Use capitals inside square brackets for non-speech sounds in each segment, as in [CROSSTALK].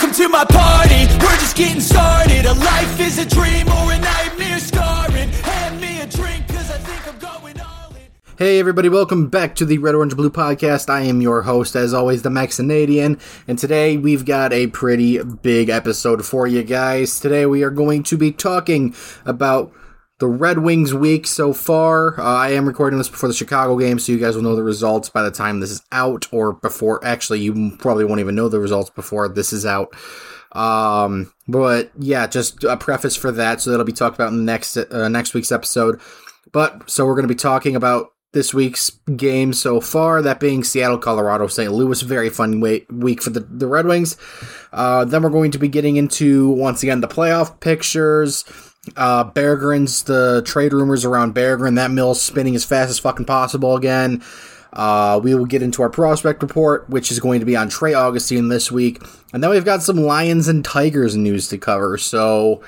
Welcome to my party, we're just getting started. A life is a dream or a nightmare scarring. Hand me a drink, cause I think I'm going all in. Hey everybody, welcome back to the Red Orange Blue podcast. I am your host, as always, the Maxinadian, and today we've got a pretty big episode for you guys. Today we are going to be talking about the Red Wings week so far. Uh, I am recording this before the Chicago game, so you guys will know the results by the time this is out, or before. Actually, you probably won't even know the results before this is out. Um, but yeah, just a preface for that, so that'll be talked about in the next uh, next week's episode. But so we're going to be talking about this week's game so far, that being Seattle, Colorado, St. Louis. Very fun week for the, the Red Wings. Uh, then we're going to be getting into, once again, the playoff pictures. Uh, Berggren's, the trade rumors around Berggren, that mill's spinning as fast as fucking possible again. Uh, we will get into our prospect report, which is going to be on Trey Augustine this week. And then we've got some Lions and Tigers news to cover. So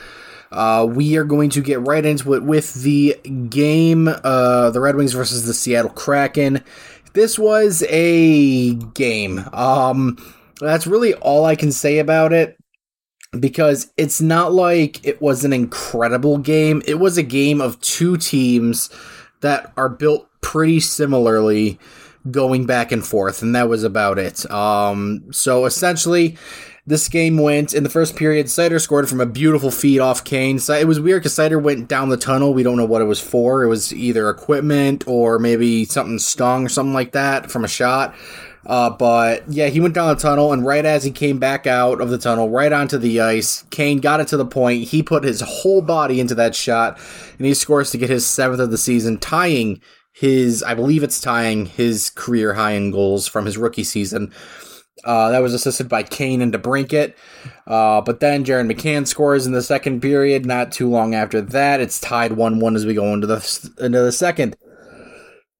uh, we are going to get right into it with the game, uh, the Red Wings versus the Seattle Kraken. This was a game. Um, that's really all I can say about it because it's not like it was an incredible game. It was a game of two teams that are built pretty similarly going back and forth, and that was about it. Um, so essentially, this game went in the first period. Seider scored from a beautiful feed off Kane. So it was weird because Seider went down the tunnel. We don't know what it was for. It was either equipment or maybe something stung or something like that from a shot. Uh, but yeah, he went down the tunnel, and right as he came back out of the tunnel, right onto the ice, Kane got it to the point. He put his whole body into that shot, and he scores to get his seventh of the season, tying his, I believe it's tying his career high in goals from his rookie season. Uh, that was assisted by Kane and DeBrincat. Uh, but then Jared McCann scores in the second period. Not too long after that, it's tied one-one as we go into the into the second.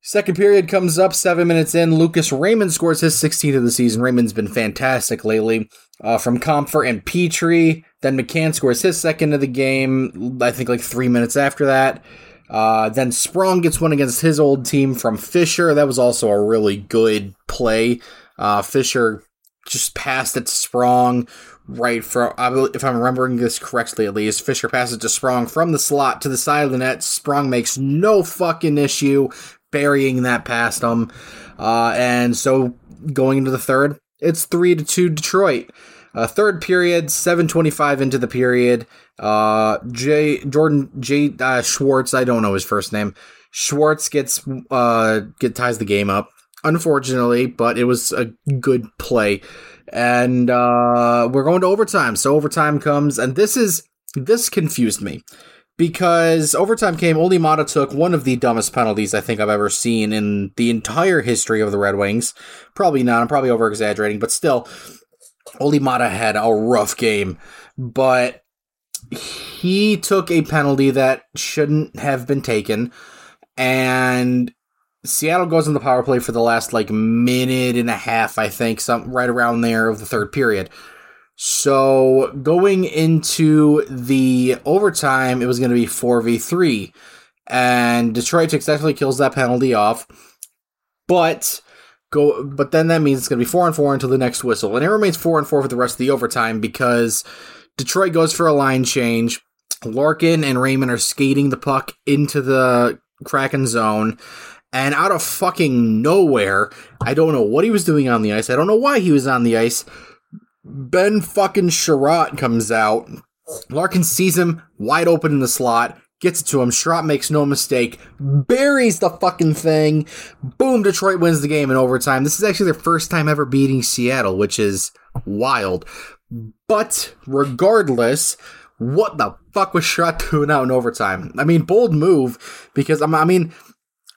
Second period comes up seven minutes in. Lucas Raymond scores his 16th of the season. Raymond's been fantastic lately. Uh, from Compher and Petry. Then McCann scores his second of the game. I think like three minutes after that. Uh, then Sprong gets one against his old team from Fischer. That was also a really good play. Uh, Fischer just passed it to Sprong right from, if I'm remembering this correctly at least, Fischer passes to Sprong from the slot to the side of the net. Sprong makes no fucking issue burying that past them. Uh, and so going into the third, it's three to two Detroit. Uh, third period, seven twenty-five into the period. Uh, Jay Jordan J uh, Schwartz, I don't know his first name. Schwartz gets uh get ties the game up. Unfortunately, but it was a good play, and uh, we're going to overtime. So overtime comes, and this is this confused me because overtime came. Olli Maatta took one of the dumbest penalties I think I've ever seen in the entire history of the Red Wings. Probably not. I'm probably over exaggerating, but still, Olli Maatta had a rough game, but he took a penalty that shouldn't have been taken, and Seattle goes on the power play for the last like minute and a half, I think, some right around there of the third period. So going into the overtime, it was going to be 4v3. And Detroit successfully kills that penalty off. But go but then that means it's going to be 4 and 4 until the next whistle. And it remains 4 and 4 for the rest of the overtime because Detroit goes for a line change. Larkin and Raymond are skating the puck into the Kraken zone. And out of fucking nowhere, I don't know what he was doing on the ice. I don't know why he was on the ice. Ben fucking Chiarot comes out. Larkin sees him wide open in the slot, gets it to him. Chiarot makes no mistake, buries the fucking thing. Boom, Detroit wins the game in overtime. This is actually their first time ever beating Seattle, which is wild. But regardless, what the fuck was Chiarot doing out in overtime? I mean, bold move because I mean,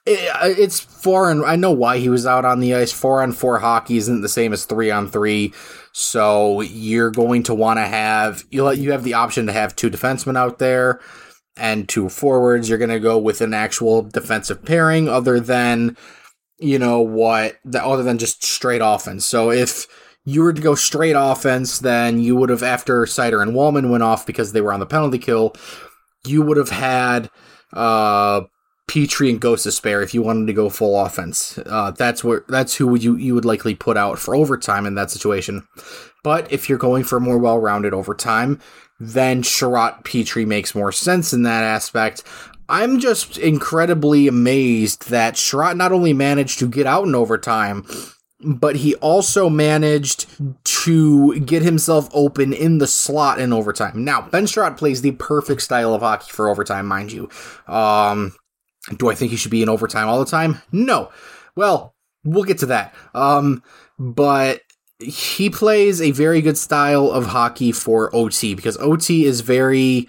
it, uh, it's four and I know why he was out on the ice. Four on four hockey isn't the same as three on three. So you're going to want to have you you have the option to have two defensemen out there and two forwards. You're going to go with an actual defensive pairing other than you know what the, other than just straight offense. So if you were to go straight offense, then you would have after Seider and Walman went off because they were on the penalty kill. You would have had uh Petry and Gostisbehere if you wanted to go full offense. Uh, that's where that's who you you would likely put out for overtime in that situation. But if you're going for more well-rounded overtime, then Chiarot Petry makes more sense in that aspect. I'm just incredibly amazed that Chiarot not only managed to get out in overtime, but he also managed to get himself open in the slot in overtime. Now, Ben Chiarot plays the perfect style of hockey for overtime, mind you. Um, do I think he should be in overtime all the time? No. Well, we'll get to that. Um, but he plays a very good style of hockey for OT because OT is very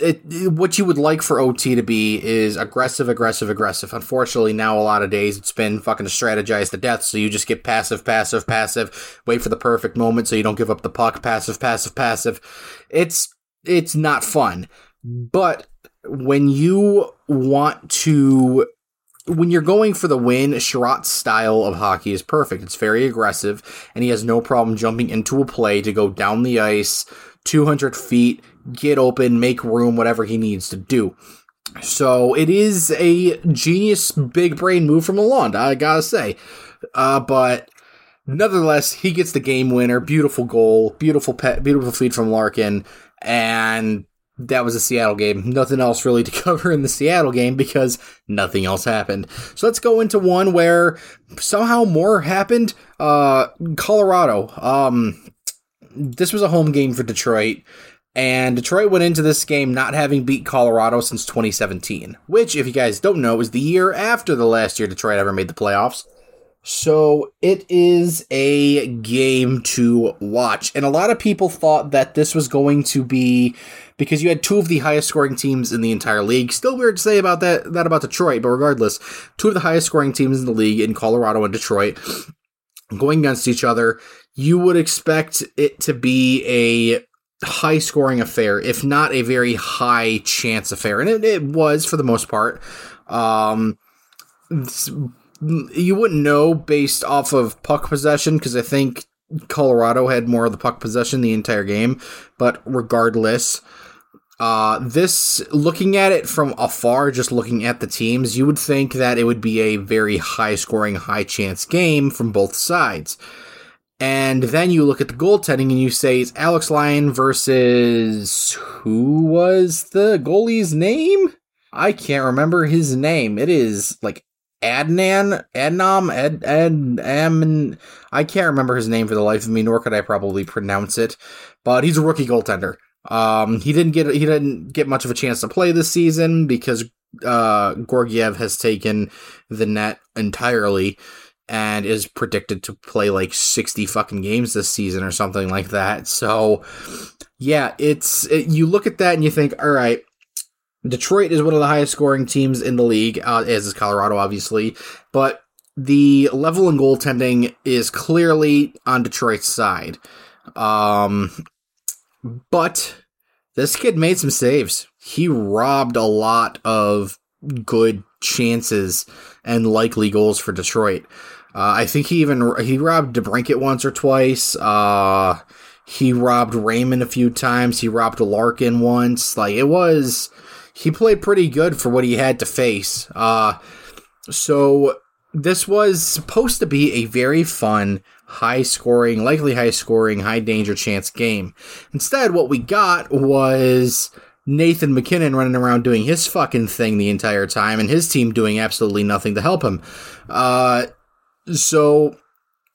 it, what you would like for OT to be is aggressive, aggressive, aggressive. Unfortunately, now a lot of days it's been fucking strategized to death. So you just get passive, passive, passive. Wait for the perfect moment so you don't give up the puck. Passive, passive, passive. It's it's not fun. But when you want to when you're going for the win, Chiarot's style of hockey is perfect. It's very aggressive, and he has no problem jumping into a play to go down the ice 200 feet, get open, make room, whatever he needs to do. So it is a genius big brain move from Lalonde, I gotta say. Uh, but nonetheless, he gets the game winner. Beautiful goal, beautiful pe- beautiful feed from Larkin, and that was a Seattle game. Nothing else really to [LAUGHS] cover in the Seattle game because nothing else happened. So let's go into one where somehow more happened. Uh, Colorado. Um, this was a home game for Detroit. And Detroit went into this game not having beat Colorado since 2017, which, if you guys don't know, was the year after the last year Detroit ever made the playoffs. So it is a game to watch. And a lot of people thought that this was going to be because you had two of the highest scoring teams in the entire league. Still weird to say about that that about Detroit, but regardless, two of the highest scoring teams in the league in Colorado and Detroit going against each other. You would expect it to be a high scoring affair, if not a very high chance affair. And it, it was for the most part. Um, you wouldn't know based off of puck possession because I think Colorado had more of the puck possession the entire game. But regardless, uh, this looking at it from afar, just looking at the teams, you would think that it would be a very high scoring, high chance game from both sides. And then you look at the goaltending and you say it's Alex Lyon versus who was the goalie's name? I can't remember his name. It is like Adnan, Adnam, Ed, Ed, Am, I can't remember his name for the life of me, nor could I probably pronounce it. But he's a rookie goaltender. Um, he didn't get he didn't get much of a chance to play this season because uh, Georgiev has taken the net entirely and is predicted to play like 60 fucking games this season or something like that. So, yeah, it's it, you look at that and you think, all right, Detroit is one of the highest scoring teams in the league, uh, as is Colorado, obviously, but the level in goaltending is clearly on Detroit's side. Um, but this kid made some saves. He robbed a lot of good chances and likely goals for Detroit. Uh, I think he even he robbed DeBrincat once or twice. Uh, he robbed Raymond a few times. He robbed Larkin once. Like it was, he played pretty good for what he had to face. Uh, so this was supposed to be a very fun, high scoring, likely high scoring, high danger chance game. Instead, what we got was Nathan MacKinnon running around doing his fucking thing the entire time and his team doing absolutely nothing to help him. Uh, so,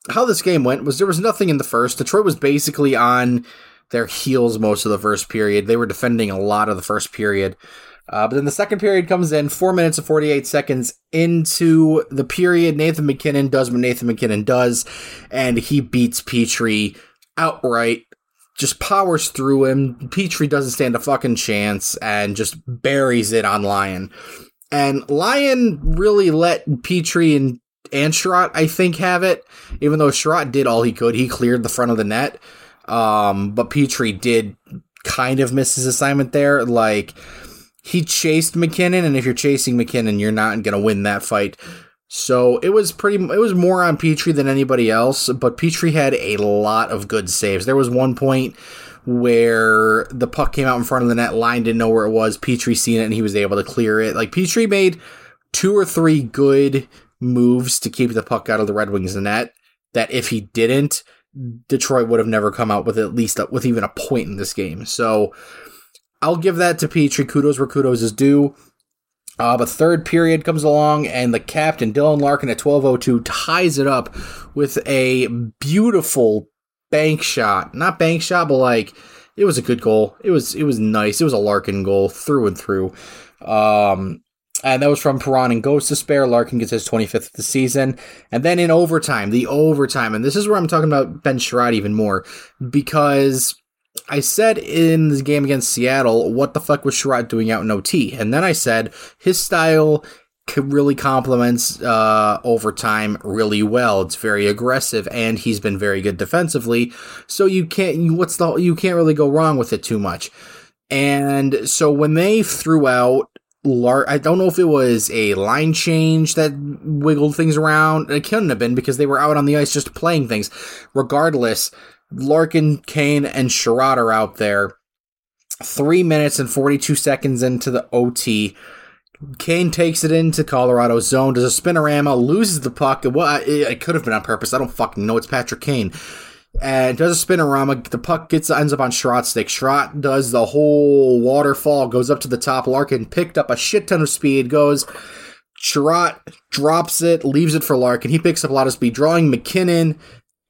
how this game went was there was nothing in the first. Detroit was basically on their heels most of the first period. They were defending a lot of the first period. Uh, but then the second period comes in, four minutes and 48 seconds into the period. Nathan MacKinnon does what Nathan MacKinnon does, and he beats Petry outright. Just powers through him. Petry doesn't stand a fucking chance and just buries it on Lyon. And Lyon really let Petry and and I think, have it. Even though Chiarot did all he could, he cleared the front of the net. Um, but Petry did kind of miss his assignment there. Like, he chased MacKinnon, and if you're chasing MacKinnon, you're not going to win that fight. So it was pretty. It was more on Petry than anybody else, but Petry had a lot of good saves. There was one point where the puck came out in front of the net, line didn't know where it was. Petry seen it and he was able to clear it. Like Petry made two or three good moves to keep the puck out of the Red Wings net. That if he didn't, Detroit would have never come out with at least a, with even a point in this game. So I'll give that to Petry. Kudos where kudos is due. Uh, but third period comes along, and the captain Dylan Larkin at 12:02 ties it up with a beautiful bank shot. Not bank shot, but like it was a good goal. It was it was nice. It was a Larkin goal through and through. Um, and that was from Perron and Gostisbehere. Larkin gets his 25th of the season. And then in overtime, the overtime, and this is where I'm talking about Ben Chiarot even more, because I said in the game against Seattle, what the fuck was Chiarot doing out in OT? And then I said his style really complements uh, overtime really well. It's very aggressive, and he's been very good defensively. So you can't what's the you can't really go wrong with it too much. And so when they threw out Lar- I don't know if it was a line change that wiggled things around. It couldn't have been because they were out on the ice just playing things. Regardless, Larkin, Kane, and Chiarot are out there. Three minutes and 42 seconds into the OT. Kane takes it into Colorado's zone, does a spinorama, loses the puck. Well, it, could have been on purpose. I don't fucking know. It's Patrick Kane and does a spinorama. The puck gets ends up on Chiarot's stick. Chiarot does the whole waterfall, goes up to the top. Larkin picked up a shit ton of speed, goes. Chiarot drops it, leaves it for Larkin. He picks up a lot of speed, drawing MacKinnon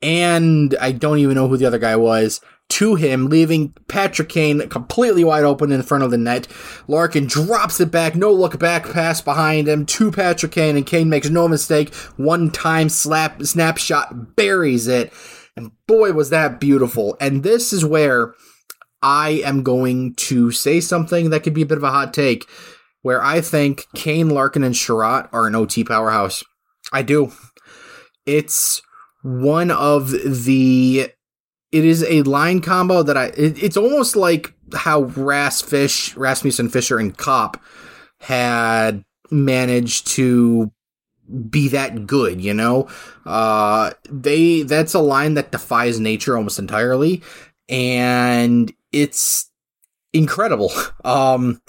and I don't even know who the other guy was to him, leaving Patrick Kane completely wide open in front of the net. Larkin drops it back, no look back pass behind him to Patrick Kane, and Kane makes no mistake. One time slap snapshot buries it. And boy, was that beautiful. And this is where I am going to say something that could be a bit of a hot take, where I think Kane, Larkin, and Chiarot are an OT powerhouse. I do. It's one of the. It is a line combo that I. It, it's almost like how Ras Fish, Rasmussen Fischer and Copp had managed to be that good, you know? Uh they that's a line that defies nature almost entirely and it's incredible. [LAUGHS] Um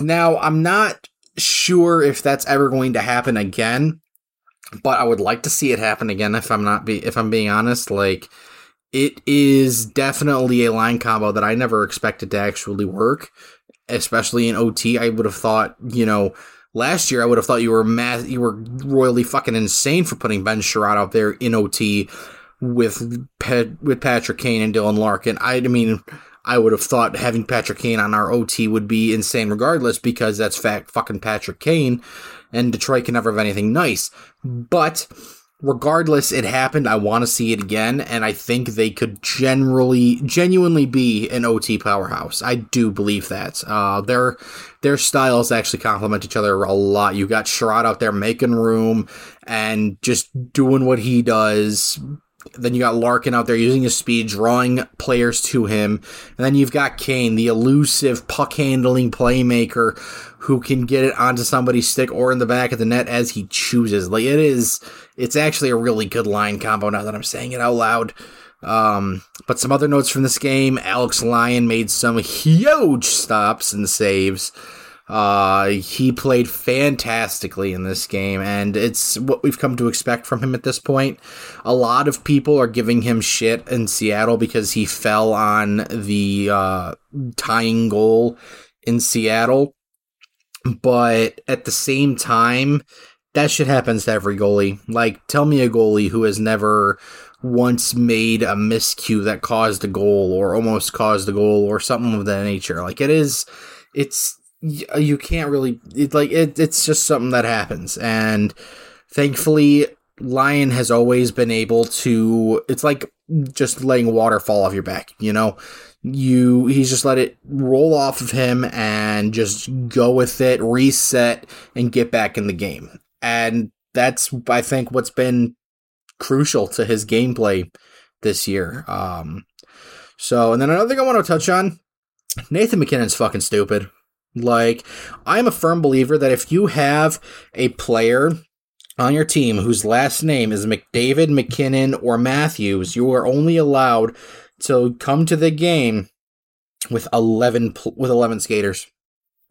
now I'm not sure if that's ever going to happen again, but I would like to see it happen again if I'm not be if I'm being honest, like it is definitely a line combo that I never expected to actually work, especially in OT. I would have thought, you know, Last year, I would have thought you were mass- you were royally fucking insane for putting Ben Chiarot out there in OT with with Patrick Kane and Dylan Larkin. I, I mean, I would have thought having Patrick Kane on our OT would be insane regardless because that's fact fucking Patrick Kane, and Detroit can never have anything nice. But regardless, it happened. I want to see it again, and I think they could generally, genuinely be an OT powerhouse. I do believe that. Uh, their their styles actually complement each other a lot. You got Chiarot out there making room and just doing what he does. Then you got Larkin out there using his speed, drawing players to him. And then you've got Kane, the elusive puck handling playmaker who can get it onto somebody's stick or in the back of the net as he chooses. Like it is, it's actually a really good line combo now that I'm saying it out loud. Um, but some other notes from this game: Alex Lyon made some huge stops and saves. Uh, he played fantastically in this game, and it's what we've come to expect from him at this point. A lot of people are giving him shit in Seattle because he fell on the uh, tying goal in Seattle but at the same time, that shit happens to every goalie. Like, tell me a goalie who has never once made a miscue that caused a goal or almost caused a goal or something of that nature. Like, it is, it's, uh, you can't really, it, like, it, it's just something that happens. And thankfully, Lyon has always been able to, it's like just letting water fall off your back, you know? You he's just let it roll off of him and just go with it, reset, and get back in the game. And that's I think what's been crucial to his gameplay this year. Um, so, and then another thing I want to touch on Nathan MacKinnon's fucking stupid. Like, I'm a firm believer that if you have a player on your team whose last name is McDavid, MacKinnon, or Matthews, you are only allowed to come to the game with 11 with 11 skaters.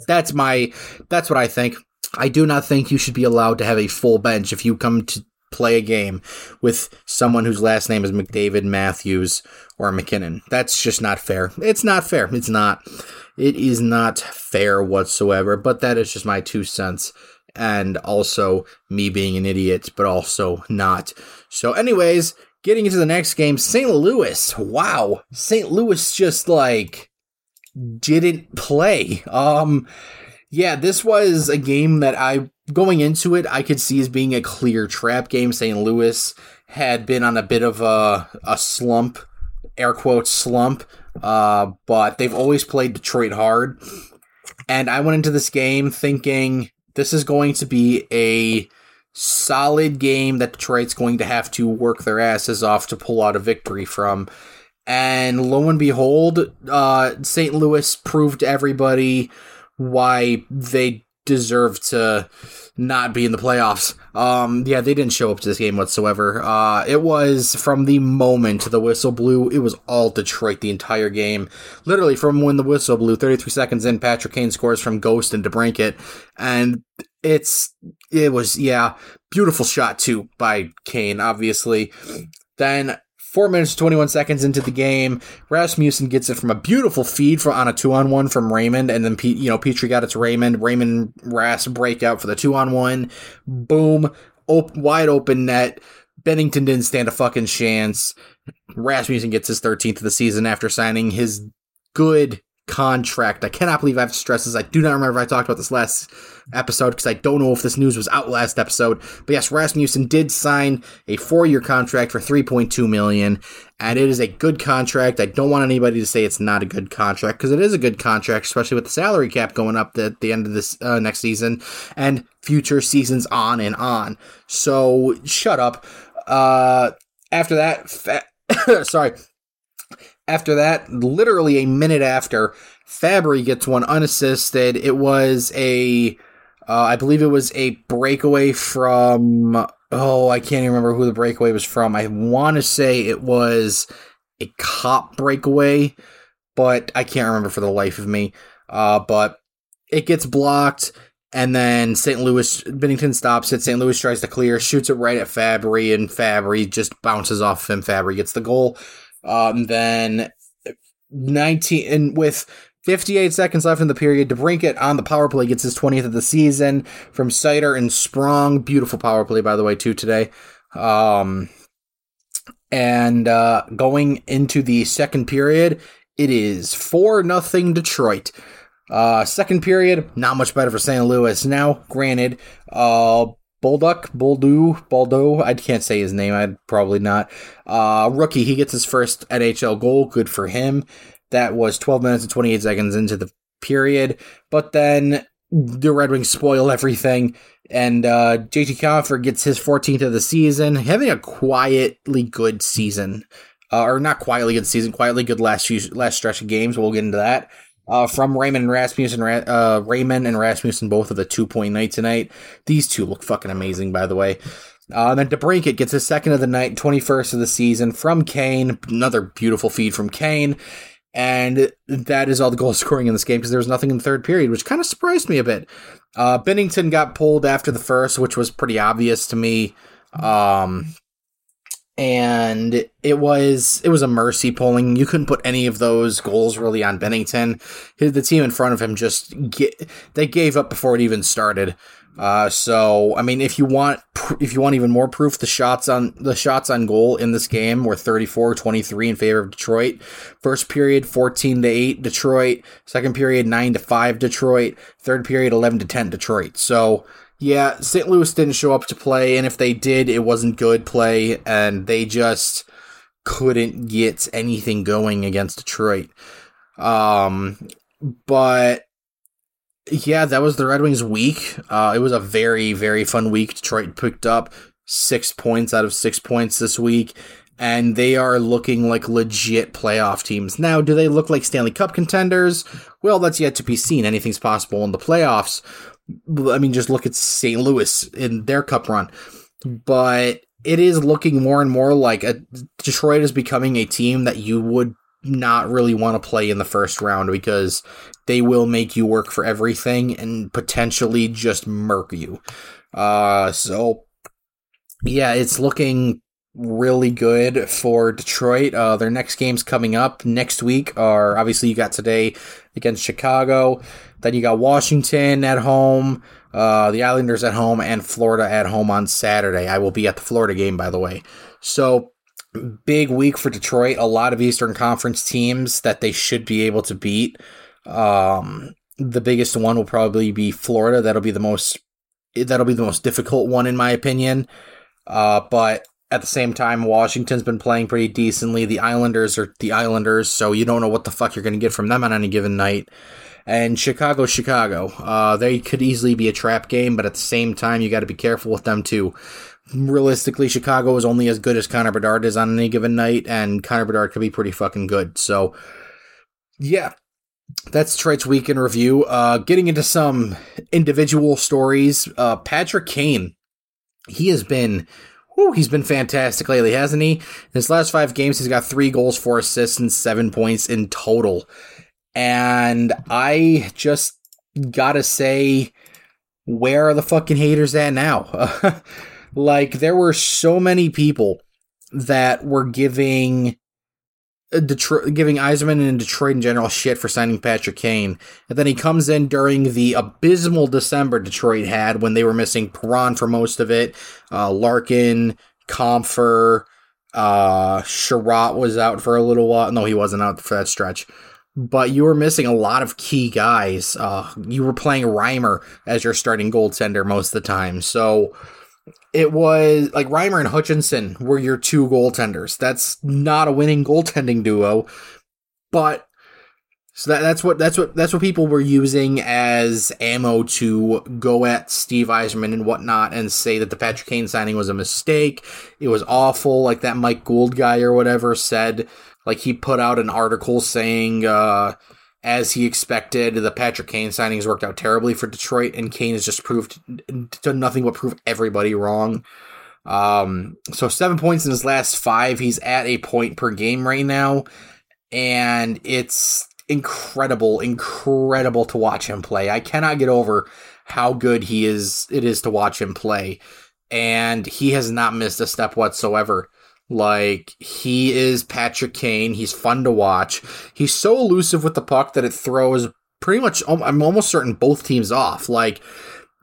That's my that's what I think. I do not think you should be allowed to have a full bench if you come to play a game with someone whose last name is McDavid, Matthews, or MacKinnon. That's just not fair. It's not fair. It's not. It is not fair whatsoever, but that is just my two cents. And also me being an idiot, but also not. So, anyways, getting into the next game, St. Louis. Wow. St. Louis just like didn't play. Um, yeah, this was a game that I going into it I could see as being a clear trap game. St. Louis had been on a bit of a a slump, air quotes slump, uh, but they've always played Detroit hard. And I went into this game thinking this is going to be a solid game that Detroit's going to have to work their asses off to pull out a victory from. And lo and behold, uh, St. Louis proved to everybody why they deserve to not be in the playoffs. Um, yeah, they didn't show up to this game whatsoever. Uh, it was from the moment the whistle blew, it was all Detroit the entire game. Literally from when the whistle blew, 33 seconds in, Patrick Kane scores from Ghost and DeBrincat, and it's it was yeah, beautiful shot too by Kane, obviously. Then Four minutes, 21 seconds into the game, Rasmussen gets it from a beautiful feed for, on a two on one from Raymond, and then you know Petry got it to Raymond. Raymond Ras breakout for the two on one. Boom, op- wide open net. Binnington didn't stand a fucking chance. Rasmussen gets his 13th of the season after signing his good contract. I cannot believe I have to stress this. I do not remember if I talked about this last episode because I don't know if this news was out last episode. But yes, Rasmussen did sign a four-year contract for 3.2 million, and it is a good contract. I don't want anybody to say it's not a good contract because it is a good contract, especially with the salary cap going up at the end of this uh, next season and future seasons on and on. So shut up. Uh, after that, fa- [COUGHS] sorry after that, literally a minute after, Fabbri gets one unassisted. It was a, uh, I believe it was a breakaway from, oh, I can't even remember who the breakaway was from. I want to say it was a Copp breakaway, but I can't remember for the life of me. Uh, but it gets blocked. And then St. Louis, Binnington stops it. St. Louis tries to clear, shoots it right at Fabbri, and Fabbri just bounces off him. Fabbri gets the goal. Um, then 19 and with 58 seconds left in the period, DeBrincat on the power play gets his 20th of the season from Seider and Sprong. Beautiful power play, by the way, too, today. Um, and uh, going into the second period, it is 4 nothing Detroit. Uh, second period, not much better for St. Louis. Now, granted, uh, Bolduc, Boldu, Baldo. I can't say his name. I'd probably not. Uh, rookie. He gets his first NHL goal. Good for him. That was 12 minutes and 28 seconds into the period. But then the Red Wings spoil everything, and uh, JT Compher gets his 14th of the season, having a quietly good season. Uh, or not quietly good season, quietly good last few, last stretch of games. We'll get into that uh, from Raymond and Rasmussen. Uh, Raymond and Rasmussen both of the two point night tonight. These two look fucking amazing, by the way. Uh, and then DeBrincat gets his second of the night, 21st of the season from Kane. Another beautiful feed from Kane. And that is all the goal [LAUGHS] scoring in this game because there was nothing in the third period, which kind of surprised me a bit. Uh, Binnington got pulled after the first, which was pretty obvious to me. Um, and it was it was a mercy pulling. You couldn't put any of those goals really on Binnington. The team in front of him just get, they gave up before it even started. Uh, so I mean, if you want if you want even more proof, the shots on the shots on goal in this game were 34-23 in favor of Detroit. First period 14 to 8 Detroit, second period 9 to 5 Detroit, third period 11 to 10 Detroit. So yeah, St. Louis didn't show up to play, and if they did, it wasn't good play, and they just couldn't get anything going against Detroit. Um, but yeah, that was the Red Wings week. Uh, it was a very, very fun week. Detroit picked up six points out of six points this week, and they are looking like legit playoff teams. Now, do they look like Stanley Cup contenders? Well, that's yet to be seen. Anything's possible in the playoffs. I mean, just look at St. Louis in their cup run. But it is looking more and more like a, Detroit is becoming a team that you would not really want to play in the first round because they will make you work for everything and potentially just murk you. Uh, so yeah, it's looking really good for Detroit. Uh, their next games coming up next week are obviously you got today against Chicago, then you got Washington at home, uh, the Islanders at home, and Florida at home on Saturday. I will be at the Florida game, by the way. So big week for Detroit. A lot of Eastern Conference teams that they should be able to beat. Um, the biggest one will probably be Florida. That'll be the most. That'll be the most difficult one in my opinion. Uh, but at the same time, Washington's been playing pretty decently. The Islanders are the Islanders, so you don't know what the fuck you're going to get from them on any given night. And Chicago, Chicago, uh, they could easily be a trap game, but at the same time, you got to be careful with them too. Realistically, Chicago is only as good as Connor Bedard is on any given night, and Connor Bedard could be pretty fucking good. So, yeah, that's Detroit's week in review. Uh, getting into some individual stories, uh, Patrick Kane, he has been Whew, he's been fantastic lately, hasn't he? In his last five games, he's got three goals, four assists, and seven points in total. And I just gotta say, where are the fucking haters at now? [LAUGHS] like, there were so many people that were giving Detroit, giving Yzerman and Detroit in general shit for signing Patrick Kane. And then he comes in during the abysmal December Detroit had when they were missing Perron for most of it. Uh, Larkin, Compher, uh, Chiarot was out for a little while. No, he wasn't out for that stretch. But you were missing a lot of key guys. Uh, you were playing Reimer as your starting goaltender most of the time. So it was like Reimer and Hutchinson were your two goaltenders. That's not a winning goaltending duo, but so that, that's what that's what that's what people were using as ammo to go at Steve Yzerman and whatnot and say that the Patrick Kane signing was a mistake. It was awful, like that Mike Gould guy or whatever said. Like he put out an article saying uh, as he expected. The Patrick Kane signings worked out terribly for Detroit, and Kane has just proved done nothing but prove everybody wrong. Um, so seven points in his last five. He's at a point per game right now, and it's incredible, incredible to watch him play. I cannot get over how good he is. It is to watch him play, and he has not missed a step whatsoever. Like he is Patrick Kane. He's fun to watch. He's so elusive with the puck that it throws pretty much. I'm almost certain both teams off. Like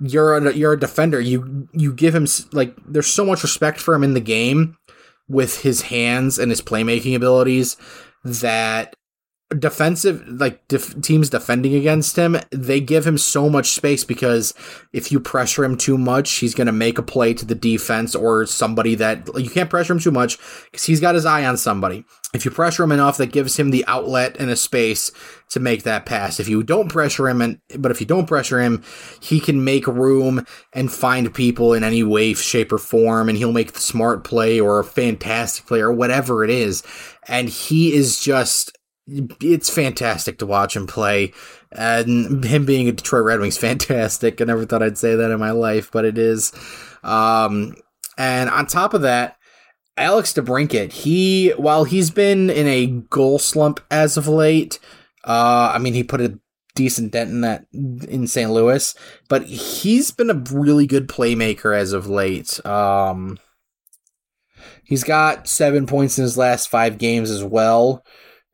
you're a, you're a defender. You you give him like there's so much respect for him in the game with his hands and his playmaking abilities that defensive like def- teams defending against him they give him so much space because if you pressure him too much he's going to make a play to the defense or somebody that you can't pressure him too much because he's got his eye on somebody. If you pressure him enough that gives him the outlet and a space to make that pass. If you don't pressure him and but if you don't pressure him he can make room and find people in any way shape or form and he'll make the smart play or a fantastic play or whatever it is. And he is just it's fantastic to watch him play. And him being a Detroit Red Wings [LAUGHS] fantastic. I never thought I'd say that in my life, but it is. Um, and on top of that, Alex DeBrincat, he while he's been in a goal slump as of late, uh, I mean he put a decent dent in that in St. Louis, but he's been a really good playmaker as of late. Um, he's got seven points in his last five games as well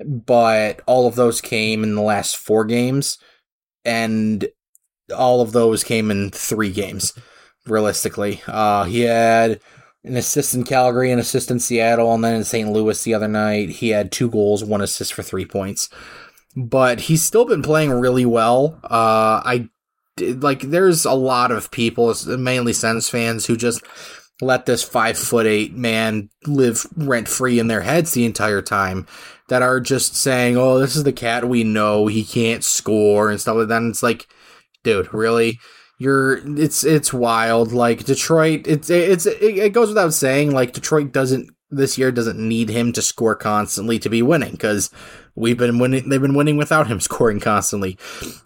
but all of those came in the last four games, and all of those came in three games. Realistically, uh, he had an assist in Calgary, an assist in Seattle, and then in St. Louis the other night, he had two goals, one assist for three points. But he's still been playing really well. Uh, I like. There's a lot of people, mainly Sens fans, who just let this five foot eight man live rent free in their heads the entire time that are just saying, "Oh, this is the cat we know. He can't score and stuff like that." And it's like, dude, really? You're it's it's wild. Like Detroit, it's it's it, goes without saying. Like Detroit doesn't this year doesn't need him to score constantly to be winning because we've been winning. They've been winning without him [LAUGHS] scoring constantly.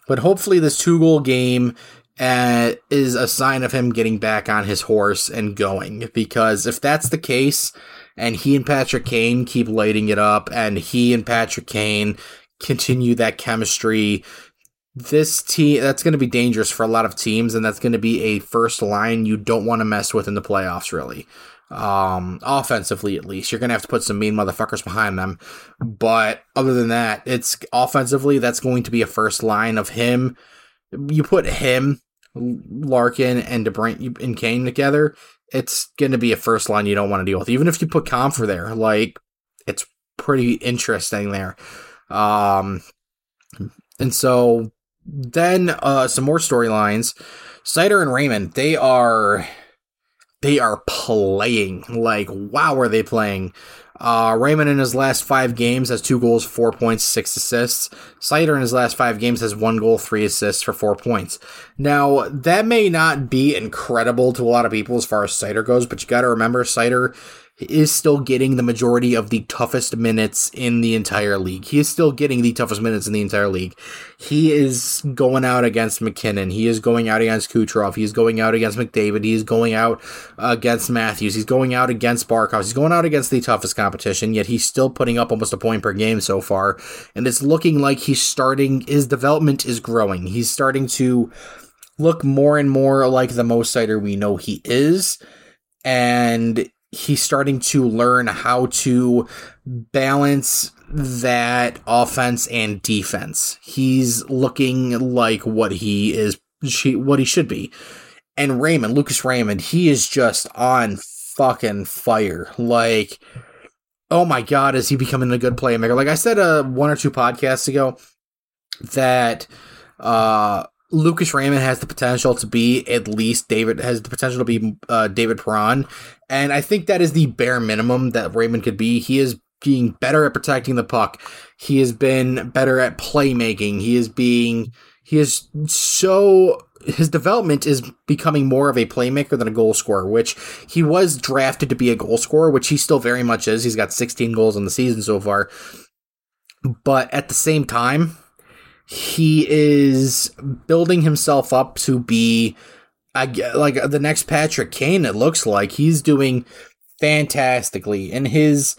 But hopefully, this two goal game uh, is a sign of him getting back on his horse and going. Because if that's the case, and he and Patrick Kane keep lighting it up, and he and Patrick Kane continue that chemistry. This team that's going to be dangerous for a lot of teams, and that's going to be a first line you don't want to mess with in the playoffs, really. Um, offensively, at least, you're going to have to put some mean motherfuckers behind them. But other than that, it's offensively, that's going to be a first line of him. You put him, Larkin, and DeBrink and Kane together, it's going to be a first line you don't want to deal with. Even if you put Compher there, like, it's pretty interesting there. Um, and so then uh, some more storylines. Seider and Raymond, they are they are playing like wow are they playing uh, Raymond in his last five games has two goals, four points, six assists. Seider in his last five games has one goal, three assists for four points. Now, that may not be incredible to a lot of people as far as Seider goes, but you got to remember Seider is still getting the majority of the toughest minutes in the entire league. He is still getting the toughest minutes in the entire league. He is going out against MacKinnon. He is going out against Kucherov. He's going out against McDavid. He's going out against Matthews. He's going out against Barkov. He's going out against the toughest competition, yet he's still putting up almost a point per game so far. And it's looking like he's starting, his development is growing. He's starting to look more and more like the most Seider we know he is. And he's starting to learn how to balance that offense and defense. He's looking like what he is what he should be. And Raymond, Lucas Raymond, he is just on fucking fire. Like oh my god, is he becoming a good playmaker? Like I said uh one or two podcasts ago that uh Lucas Raymond has the potential to be at least David has the potential to be uh, David Perron, and I think that is the bare minimum that Raymond could be. He is being better at protecting the puck. He has been better at playmaking. He is being he is so his development is becoming more of a playmaker than a goal scorer, which he was drafted to be a goal scorer, which he still very much is. He's got 16 goals in the season so far. But at the same time, he is building himself up to be like the next Patrick Kane. It looks like he's doing fantastically in his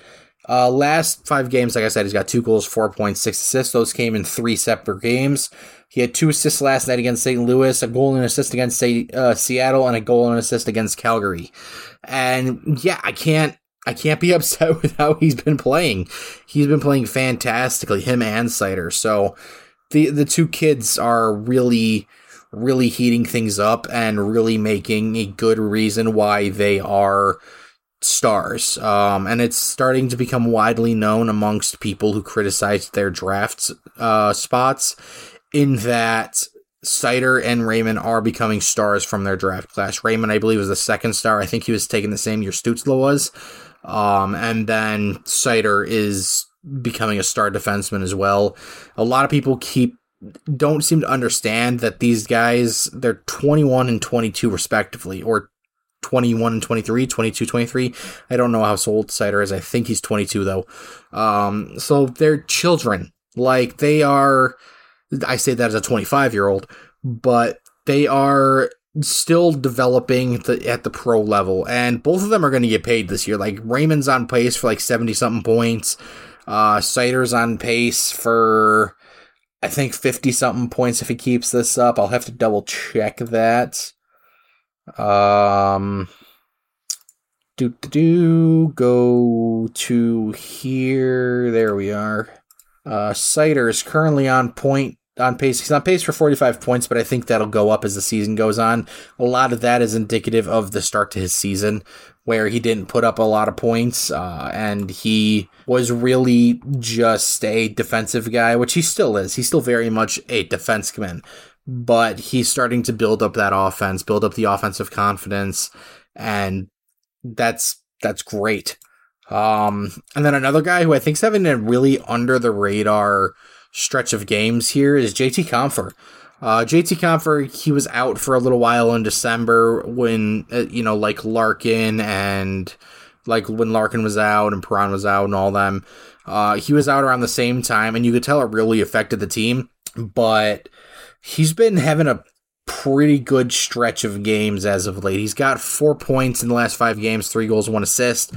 uh, last five games. Like I said, he's got two goals, four points, six assists. Those came in three separate games. He had two assists last night against St. Louis, a goal and assist against uh, Seattle, and a goal and assist against Calgary. And yeah, I can't I can't be [LAUGHS] upset with how he's been playing. He's been playing fantastically, him and Seider. So the the two kids are really really heating things up and really making a good reason why they are stars. Um, and it's starting to become widely known amongst people who criticize their draft uh, spots in that Seider and Raymond are becoming stars from their draft class. Raymond, I believe, was the second star. I think he was taken the same year Stützle was. Um, and then Seider is becoming a star defenseman as well. A lot of people keep don't seem to understand that these guys they're 21 and 22 respectively or 21 and 23 22 23 i don't know how old Seider is. I think he's 22 though. Um, so they're children. Like they are i say that as a 25 year old but they are still developing the, at the pro level. And both of them are going to get paid this year. Like raymond's on pace for like 70 something points uh, Seider's on pace for, I think, 50 something points if he keeps this up. I'll have to double check that. Um, do, do, do, go to here. There we are. Uh, Seider is currently on point on pace. He's on pace for 45 points, but I think that'll go up as the season goes on. A lot of that is indicative of the start to his season, where he didn't put up a lot of points, uh, and he was really just a defensive guy, which he still is. He's still very much a defenseman, but he's starting to build up that offense, build up the offensive confidence, and that's that's great. Um, and then another guy who I think is having a really under the radar stretch of games here is JT Compher. Uh, JT Compher, he was out for a little while in December when, uh, you know, like Larkin and like when Larkin was out and Perron was out and all them. Uh, he was out around the same time, and you could tell it really affected the team. But he's been having a pretty good stretch of games as of late. He's got four points in the last five games, three goals, one assist.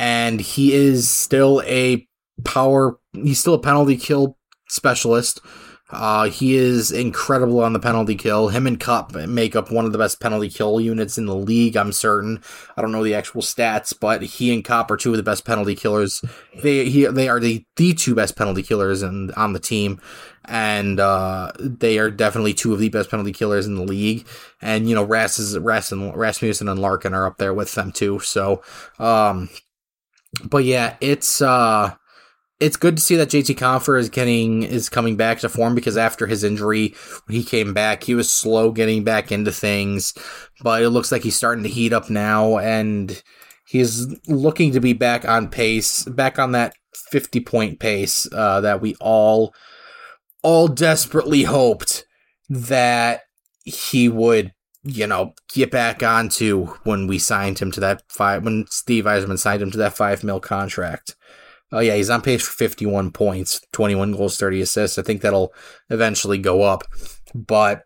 and he is still a power. He's still a penalty kill specialist. Uh, he is incredible on the penalty kill. Him and Copp make up one of the best penalty kill units in the league. I'm certain. I don't know the actual stats, but he and Copp are two of the best penalty killers. They he, they are the the two best penalty killers in, on the team, and uh, they are definitely two of the best penalty killers in the league. And you know, Ras is Ras and Rasmussen and Larkin are up there with them too. So, um, but yeah, it's uh it's good to see that JT Compher is getting is coming back to form because after his injury, when he came back, he was slow getting back into things, but it looks like he's starting to heat up now, and he's looking to be back on pace, back on that fifty point pace uh, that we all all desperately hoped that he would you know, get back onto when we signed him to that five when Steve Yzerman signed him to that five mil contract. Oh yeah, he's on pace for 51 points, 21 goals, 30 assists. I think that'll eventually go up. But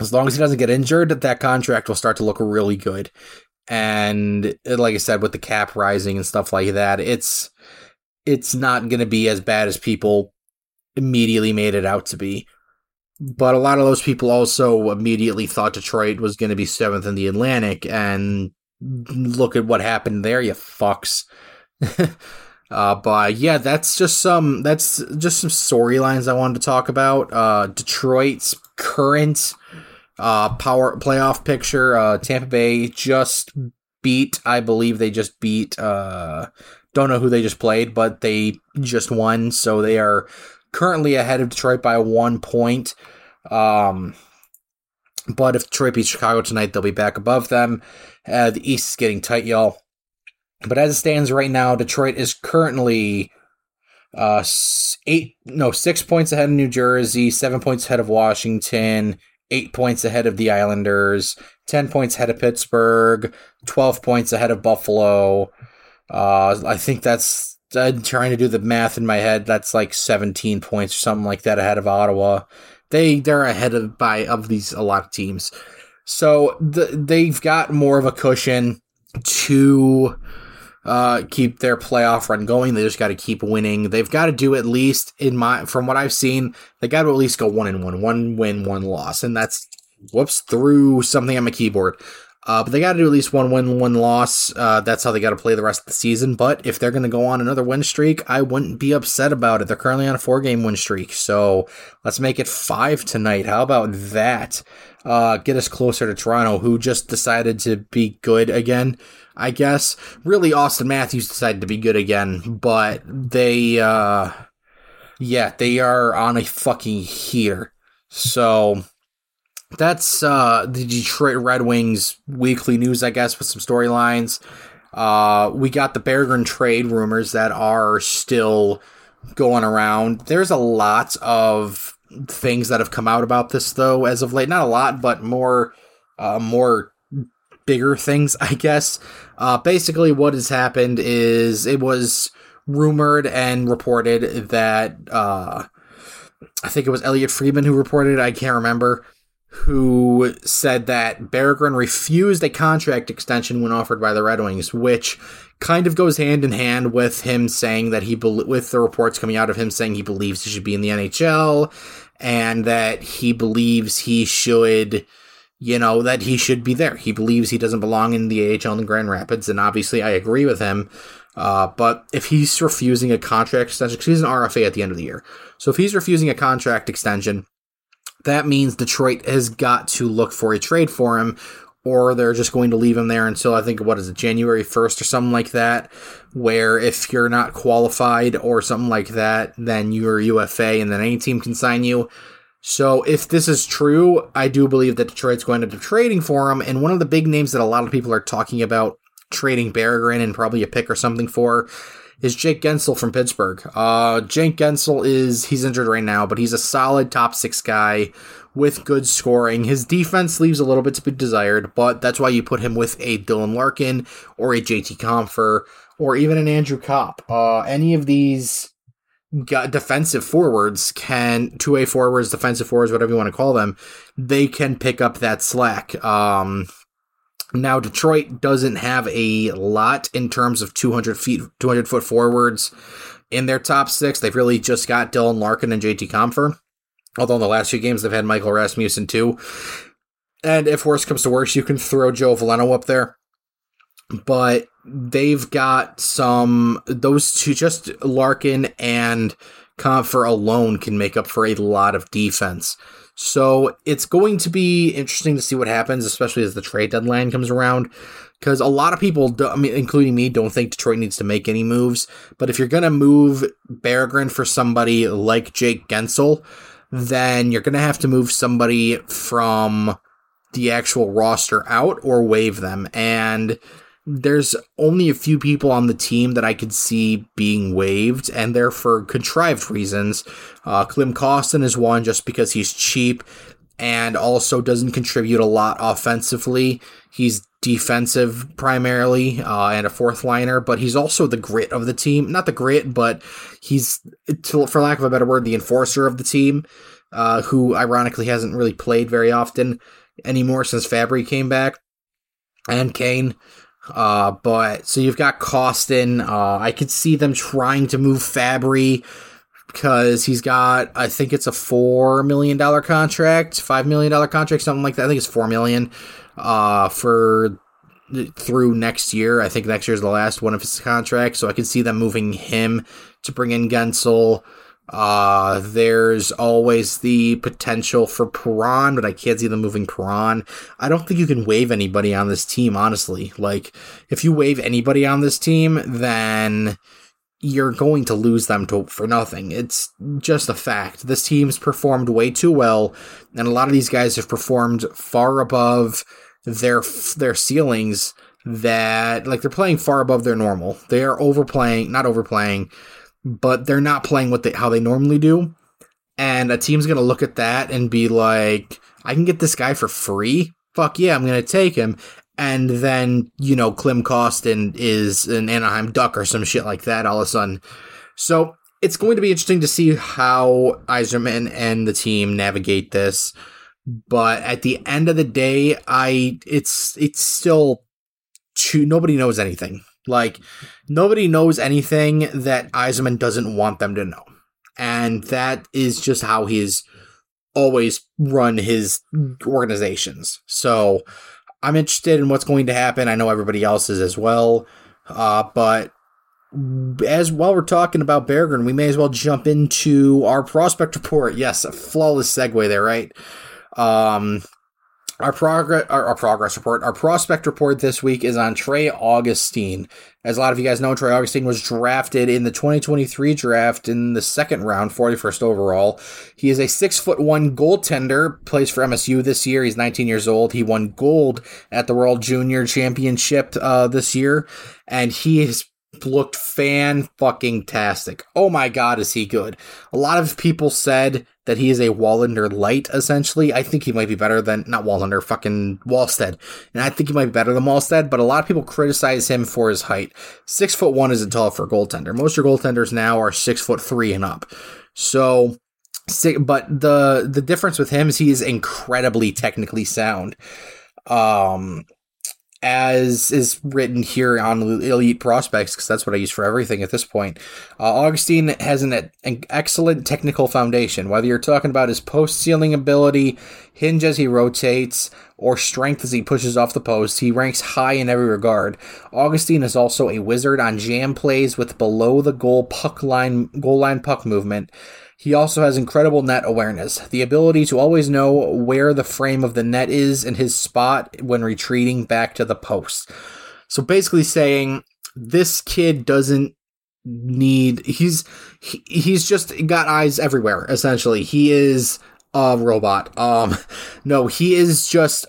as long as he doesn't get injured, that contract will start to look really good. And uh, like I said, with the cap rising and stuff like that, it's it's not going to be as bad as people immediately made it out to be. But a lot of those people also immediately thought Detroit was going to be seventh in the Atlantic, and look at what happened there, you fucks. [LAUGHS] Uh, but yeah, that's just some that's just some storylines I wanted to talk about. Uh, Detroit's current uh, power playoff picture. Uh, Tampa Bay just beat, I believe they just beat. Uh, don't know who they just played, but they just won, so they are currently ahead of Detroit by one point. Um, but if Detroit beats Chicago tonight, they'll be back above them. Uh, the East is getting tight, y'all. But as it stands right now, Detroit is currently uh eight no six points ahead of New Jersey, seven points ahead of Washington, eight points ahead of the Islanders, ten points ahead of Pittsburgh, twelve points ahead of Buffalo. Uh, I think that's I'm trying to do the math in my head. That's like seventeen points or something like that ahead of Ottawa. They they're ahead of by of these a lot of teams. So the, they've got more of a cushion to uh, keep their playoff run going. They just got to keep winning. They've got to do at least in my from what I've seen, they got to at least go one and one, one win, one loss, and that's whoops through something on my keyboard. Uh, but they got to do at least one win, one loss. Uh, that's how they got to play the rest of the season. But if they're going to go on another win streak, I wouldn't be upset about it. They're currently on a four game win streak. So let's make it five tonight. How about that? Uh, get us closer to Toronto, who just decided to be good again. I guess. Really, Auston Matthews decided to be good again, but they, uh, yeah, they are on a fucking heater. So that's uh, the Detroit Red Wings weekly news, I guess, with some storylines. Uh, we got the Berggren trade rumors that are still going around. There's a lot of things that have come out about this, though, as of late. Not a lot, but more, uh, more bigger things, [LAUGHS] I guess. Uh, basically, what has happened is it was rumored and reported that uh, I think it was Elliotte Friedman who reported it. I can't remember. Who said that Berggren refused a contract extension when offered by the Red Wings, which kind of goes hand in hand with him saying that he, be- with the reports coming out of him saying he believes he should be in the NHL and that he believes he should you know, that he should be there. He believes he doesn't belong in the AHL in Grand Rapids, and obviously I agree with him. Uh, but if he's refusing a contract extension, he's an RFA at the end of the year, so if he's refusing a contract extension, that means Detroit has got to look for a trade for him, or they're just going to leave him there until I think what is it, January first or something like that. Where if you're not qualified or something like that, then you're UFA, and then any team can sign you. So if this is true, I do believe that Detroit's going to be trading for him. And one of the big names that a lot of people are talking about trading Berggren and probably a pick or something for is Jake Guentzel from Pittsburgh. Uh, Jake Guentzel is he's injured right now, but he's a solid top six guy with good scoring. His defense leaves a little bit to be desired, but that's why you put him with a Dylan Larkin or a JT Compher or even an Andrew Copp. Uh, any of these defensive forwards can two way forwards, defensive forwards, whatever you want to call them, they can pick up that slack. Um, Now, Detroit doesn't have a lot in terms of 200 feet, 200 foot forwards in their top six. They've really just got Dylan Larkin and JT Compher. Although in the last few games they've had Michael Rasmussen too. And if worse comes to worse, you can throw Joe Veleno up there. But they've got some those two just Larkin and Compher alone can make up for a lot of defense. So it's going to be interesting to see what happens, especially as the trade deadline comes around. Because a lot of people, I mean, including me, don't think Detroit needs to make any moves. But if you're going to move Berggren for somebody like Jake Guentzel, then you're going to have to move somebody from the actual roster out or waive them. And there's only a few people on the team that I could see being waived, and they're for contrived reasons. Uh, Klim Kostin is one just because he's cheap and also doesn't contribute a lot offensively. He's defensive primarily uh, and a fourth liner, but he's also the grit of the team. Not the grit, but he's, for lack of a better word, the enforcer of the team, uh, who ironically hasn't really played very often anymore since Fabbri came back. And Kane. Uh, but so you've got Kostin. Uh, I could see them trying to move Fabbri because he's got, I think it's a four million dollar contract, five million dollar contract, something like that. I think it's four million. Uh, for through next year. I think next year is the last one of his contract, so I could see them moving him to bring in Guentzel. Uh, there's always the potential for Perron, but I can't see them moving Perron. I don't think you can waive anybody on this team, honestly. Like, if you waive anybody on this team, then you're going to lose them to for nothing. It's just a fact. This team's performed way too well, and a lot of these guys have performed far above their their ceilings that like they're playing far above their normal. They are overplaying, not overplaying but they're not playing what they how they normally do. And a team's gonna look at that and be like, I can get this guy for free. Fuck yeah, I'm gonna take him. And then, you know, Klim Kostin is an Anaheim Duck or some shit like that all of a sudden. So it's going to be interesting to see how Yzerman and the team navigate this. But at the end of the day, I it's it's still too, nobody knows anything. Like nobody knows anything that Yzerman doesn't want them to know. And that is just how he's always run his organizations. So I'm interested in what's going to happen. I know everybody else is as well. Uh, but as while we're talking about Berggren, we may as well jump into our prospect report. Yes, a flawless segue there, right? Um, our progress, our, our, progress report, our prospect report this week is on Trey Augustine. As a lot of you guys know, Trey Augustine was drafted in the 2023 draft in the second round, 41st overall. He is a six foot one goaltender, plays for MSU this year. He's 19 years old. He won gold at the World Junior Championship uh, this year, and he has looked fan fucking tastic. Oh my god, is he good? A lot of people said that he is a Wallinder light, essentially. I think he might be better than, not Wallinder, fucking Wallstedt. And I think he might be better than Wallstedt, but a lot of people criticize him for his height. Six foot one isn't tall for a goaltender. Most of your goaltenders now are six foot three and up. So, but the, the difference with him is he is incredibly technically sound. Um, as is written here on Elite Prospects, because that's what I use for everything at this point. Uh, Augustine has an, an, excellent technical foundation. Whether you're talking about his post sealing ability, hinge as he rotates, or strength as he pushes off the post, he ranks high in every regard. Augustine is also a wizard on jam plays with below the goal puck line goal line puck movement. He also has incredible net awareness, the ability to always know where the frame of the net is and his spot when retreating back to the post. So basically saying this kid doesn't need he's he, he's just got eyes everywhere essentially. He is a robot. Um [LAUGHS] no, he is just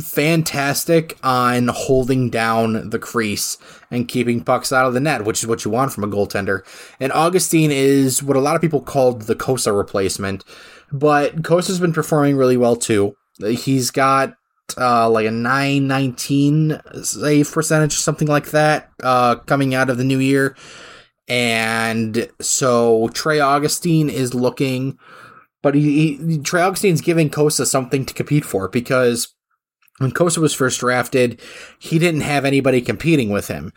fantastic on holding down the crease and keeping pucks out of the net, which is what you want from a goaltender. And Augustine is what a lot of people called the Cossa replacement, but Cossa's been performing really well too. He's got uh, like a 919 save percentage, something like that, uh, coming out of the new year. And so Trey Augustine is looking, but he, he Trey Augustine's giving Cossa something to compete for because when Cossa was first drafted, he didn't have anybody competing with him.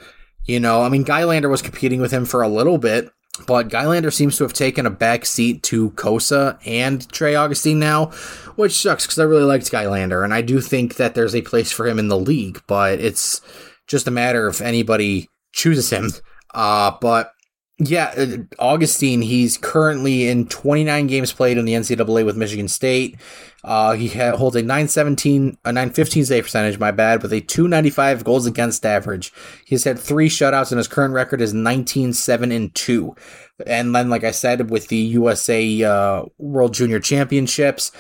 You know, I mean, Gylander was competing with him for a little bit, but Gylander seems to have taken a back seat to Cossa and Trey Augustine now, which sucks because I really liked Gylander, and I do think that there's a place for him in the league, but it's just a matter of anybody chooses him. Uh, but yeah, uh, Augustine, he's currently in 29 games played in the NCAA with Michigan State. Uh, he ha- holds a 917, a 915 save percentage, my bad, with a 295 goals against average. He's had three shutouts, and his current record is 19 7 and 2. And then, like I said, with the USA uh, World Junior Championships,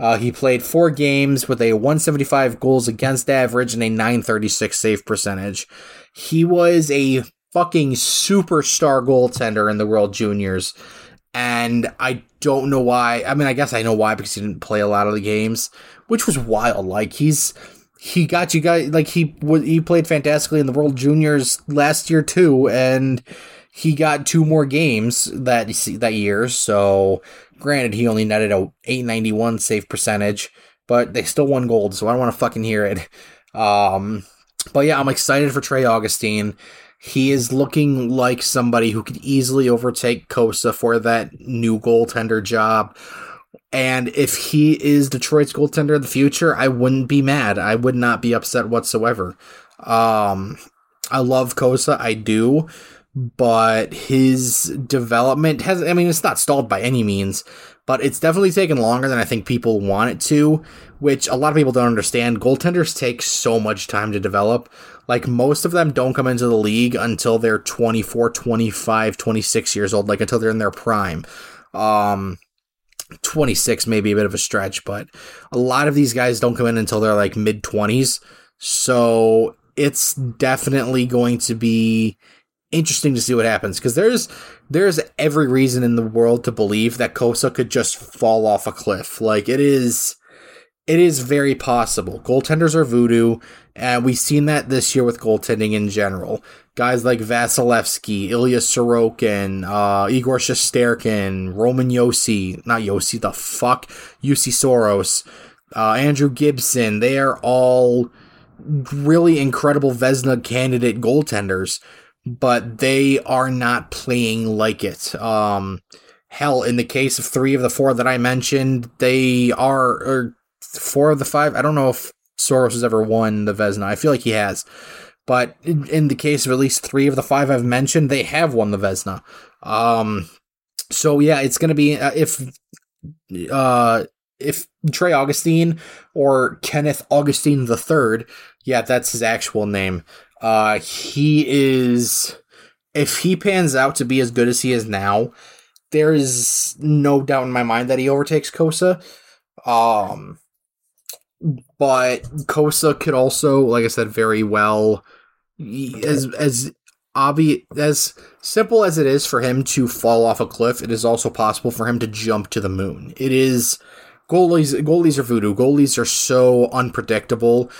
uh, he played four games with a 175 goals against average and a 936 save percentage. He was a fucking superstar goaltender in the World Juniors. And I don't know why. I mean, I guess I know why because he didn't play a lot of the games, which was wild. Like he's he got you guys like he he played fantastically in the World Juniors last year too, and he got two more games that that year. So granted, he only netted a 891 save percentage, but they still won gold. So I don't want to fucking hear it. Um, but yeah, I'm excited for Trey Augustine. He is looking like somebody who could easily overtake Cossa for that new goaltender job. And if he is Detroit's goaltender of the future, I wouldn't be mad. I would not be upset whatsoever. Um, I love Cossa, I do, but his development has, I mean, it's not stalled by any means, but it's definitely taken longer than I think people want it to, which a lot of people don't understand. Goaltenders take so much time to develop. Like most of them don't come into the league until they're 24, 25, 26 years old, like until they're in their prime. Um 26 may be a bit of a stretch, but a lot of these guys don't come in until they're like mid 20s. So it's definitely going to be interesting to see what happens because there's there's every reason in the world to believe that Cossa could just fall off a cliff. Like it is it is very possible. Goaltenders are voodoo, and we've seen that this year with goaltending in general. Guys like Vasilevskiy, Ilya Sorokin, uh, Igor Shesterkin, Roman Josi, not Josi, the fuck, Juuse Saros, uh, Andrew Gibson, they are all really incredible Vezina candidate goaltenders but they are not playing like it. Um, hell, in the case of three of the four that I mentioned, they are, or four of the five. I don't know if Saros has ever won the Vezina. I feel like he has. But in, in, the case of at least three of the five I've mentioned, they have won the Vezina. Um, so yeah, it's going to be uh, if uh, if Trey Augustine or Kenneth Augustine the Third, yeah, that's his actual name. Uh, he is, if he pans out to be as good as he is now, there is no doubt in my mind that he overtakes Cossa. Um, but Cossa could also, like I said, very well, as as obvious as simple as it is for him to fall off a cliff, it is also possible for him to jump to the moon. It is goalies. Goalies are voodoo. Goalies are so unpredictable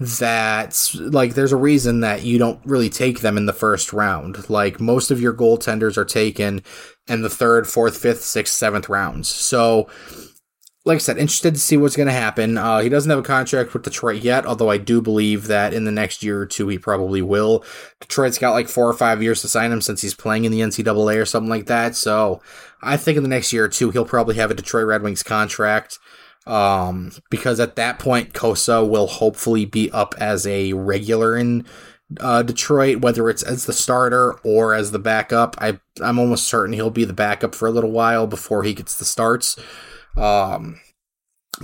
that like there's a reason that you don't really take them in the first round. Like most of your goaltenders are taken in the third, fourth, fifth, sixth, seventh rounds. So like I said, interested to see what's going to happen. Uh, he doesn't have a contract with Detroit yet, although I do believe that in the next year or two he probably will. Detroit's got like four or five years to sign him since he's playing in the NCAA or something like that. So I think in the next year or two he'll probably have a Detroit Red Wings contract um, because at that point Cossa will hopefully be up as a regular in uh, Detroit, whether it's as the starter or as the backup. I I'm almost certain he'll be the backup for a little while before he gets the starts. Um,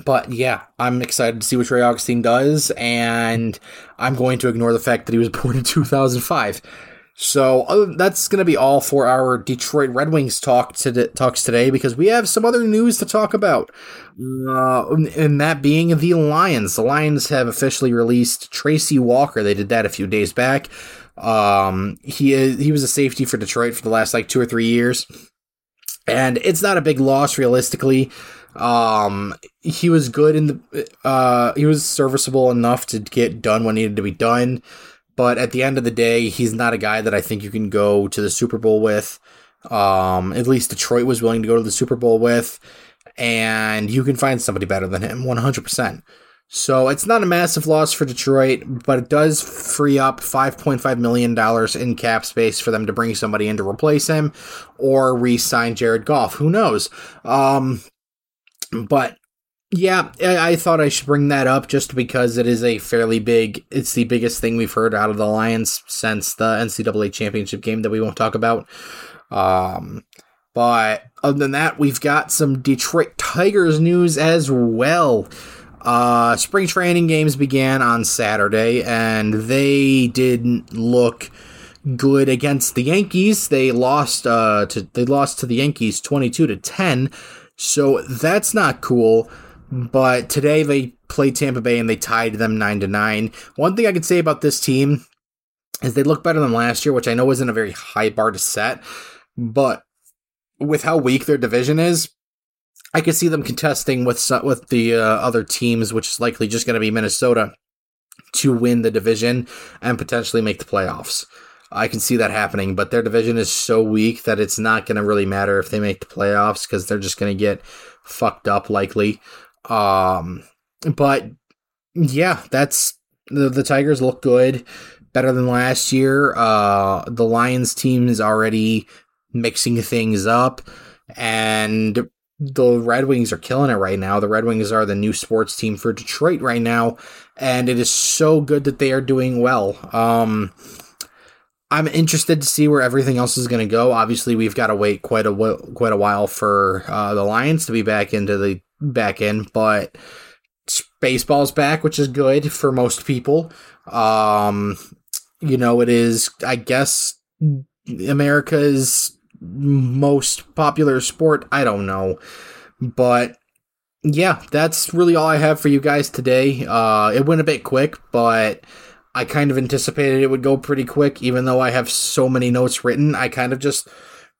but yeah, I'm excited to see what Trey Augustine does, and I'm going to ignore the fact that he was [LAUGHS] born in 2005. So that's going to be all for our Detroit Red Wings talk to talks today because we have some other news to talk about. Uh, and that being the Lions. The Lions have officially released Tracy Walker. They did that a few days back. Um, he is, he was a safety for Detroit for the last like two or three years, and it's not a big loss realistically. Um, he was good in the uh, he was serviceable enough to get done what needed to be done. But at the end of the day, he's not a guy that I think you can go to the Super Bowl with. Um, at least Detroit was willing to go to the Super Bowl with, and you can find somebody better than him, 100%. So it's not a massive loss for Detroit, but it does free up $5.5 million in cap space for them to bring somebody in to replace him or re sign Jared Goff. Who knows? Um, but yeah, I, I thought I should bring that up just because it is a fairly big, it's the biggest thing we've heard out of the Lions since the NCAA championship game that we won't talk about. Um, but other than that, we've got some Detroit Tigers news as well. Uh, spring training games began on Saturday, and they didn't look good against the Yankees. They lost uh, to they lost to the Yankees twenty two to ten, so that's not cool. But today they played Tampa Bay and they tied them nine to nine. One thing I could say about this team is they look better than last year, which I know isn't a very high bar to set, but with how weak their division is, I could see them contesting with with the uh, other teams, which is likely just going to be Minnesota, to win the division and potentially make the playoffs. I can see that happening, but their division is so weak that it's not going to really matter if they make the playoffs because they're just going to get fucked up likely. Um, but yeah, that's the the Tigers look good, better than last year. Uh, the Lions team is already mixing things up, and the Red Wings are killing it right now. The Red Wings are the new sports team for Detroit right now, and it is so good that they are doing well. Um, I'm interested to see where everything else is going to go. Obviously, we've got to wait quite a quite a while for uh, the Lions to be back into the back end, but baseball's back, which is good for most people. Um, you know, it is, I guess, America's most popular sport. I don't know. But yeah, that's really all I have for you guys today. Uh, it went a bit quick, but I kind of anticipated it would go pretty quick, even though I have so many notes written. I kind of just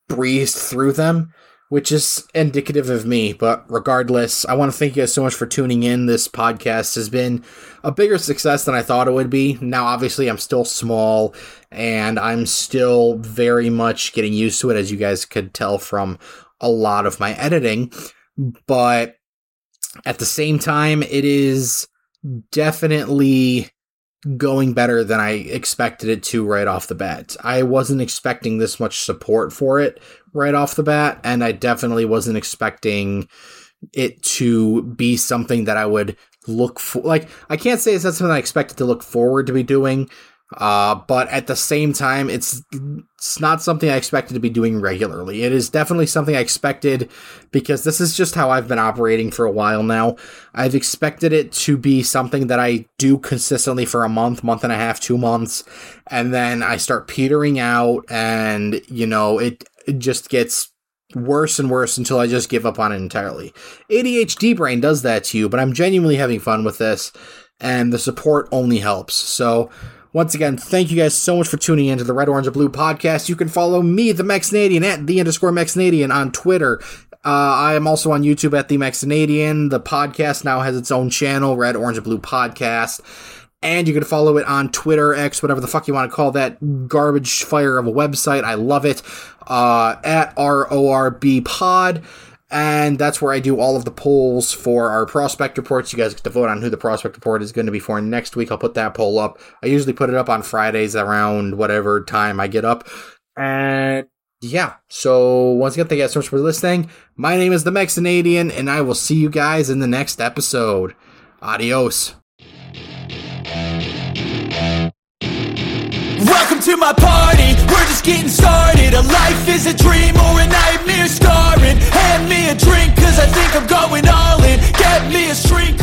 breezed through them which is indicative of me. But regardless, I want to thank you guys so much for tuning in. This podcast has been a bigger success than I thought it would be. Now, obviously, I'm still small and I'm still very much getting used to it, as you guys could tell from a lot of my editing. But at the same time, it is definitely going better than I expected it to right off the bat. I wasn't expecting this much support for it right off the bat, and I definitely wasn't expecting it to be something that I would look for. Like, I can't say it's not something I expected to look forward to be doing, uh, but at the same time, it's it's not something I expected to be doing regularly. It is definitely something I expected because this is just how I've been operating for a while now. I've expected it to be something that I do consistently for a month, month and a half, two months, and then I start petering out, and you know it, it just gets worse and worse until I just give up on it entirely. ADHD brain does that to you, but I'm genuinely having fun with this, and the support only helps. So once again, thank you guys so much for tuning in to the Red, Orange, and Blue podcast. You can follow me, the Max Canadian, at the underscore Max Canadian on Twitter. Uh, I am also on YouTube at the Max Canadian. The podcast now has its own channel, Red, Orange, and Blue podcast. And you can follow it on Twitter, X, whatever the fuck you want to call that garbage fire of a website. I love it. Uh, at RORB Pod and that's where I do all of the polls for our prospect reports. You guys get to vote on who the prospect report is going to be for next week. I'll put that poll up. I usually put it up on Fridays around whatever time I get up. And yeah, so once again, thank you guys so much for listening. My name is the Mexanadian, and I will see you guys in the next episode. Adios. Welcome to my party, we're just getting started. A life is a dream or a nightmare scarring Hand me a drink cause I think I'm going all in. Get me a shrink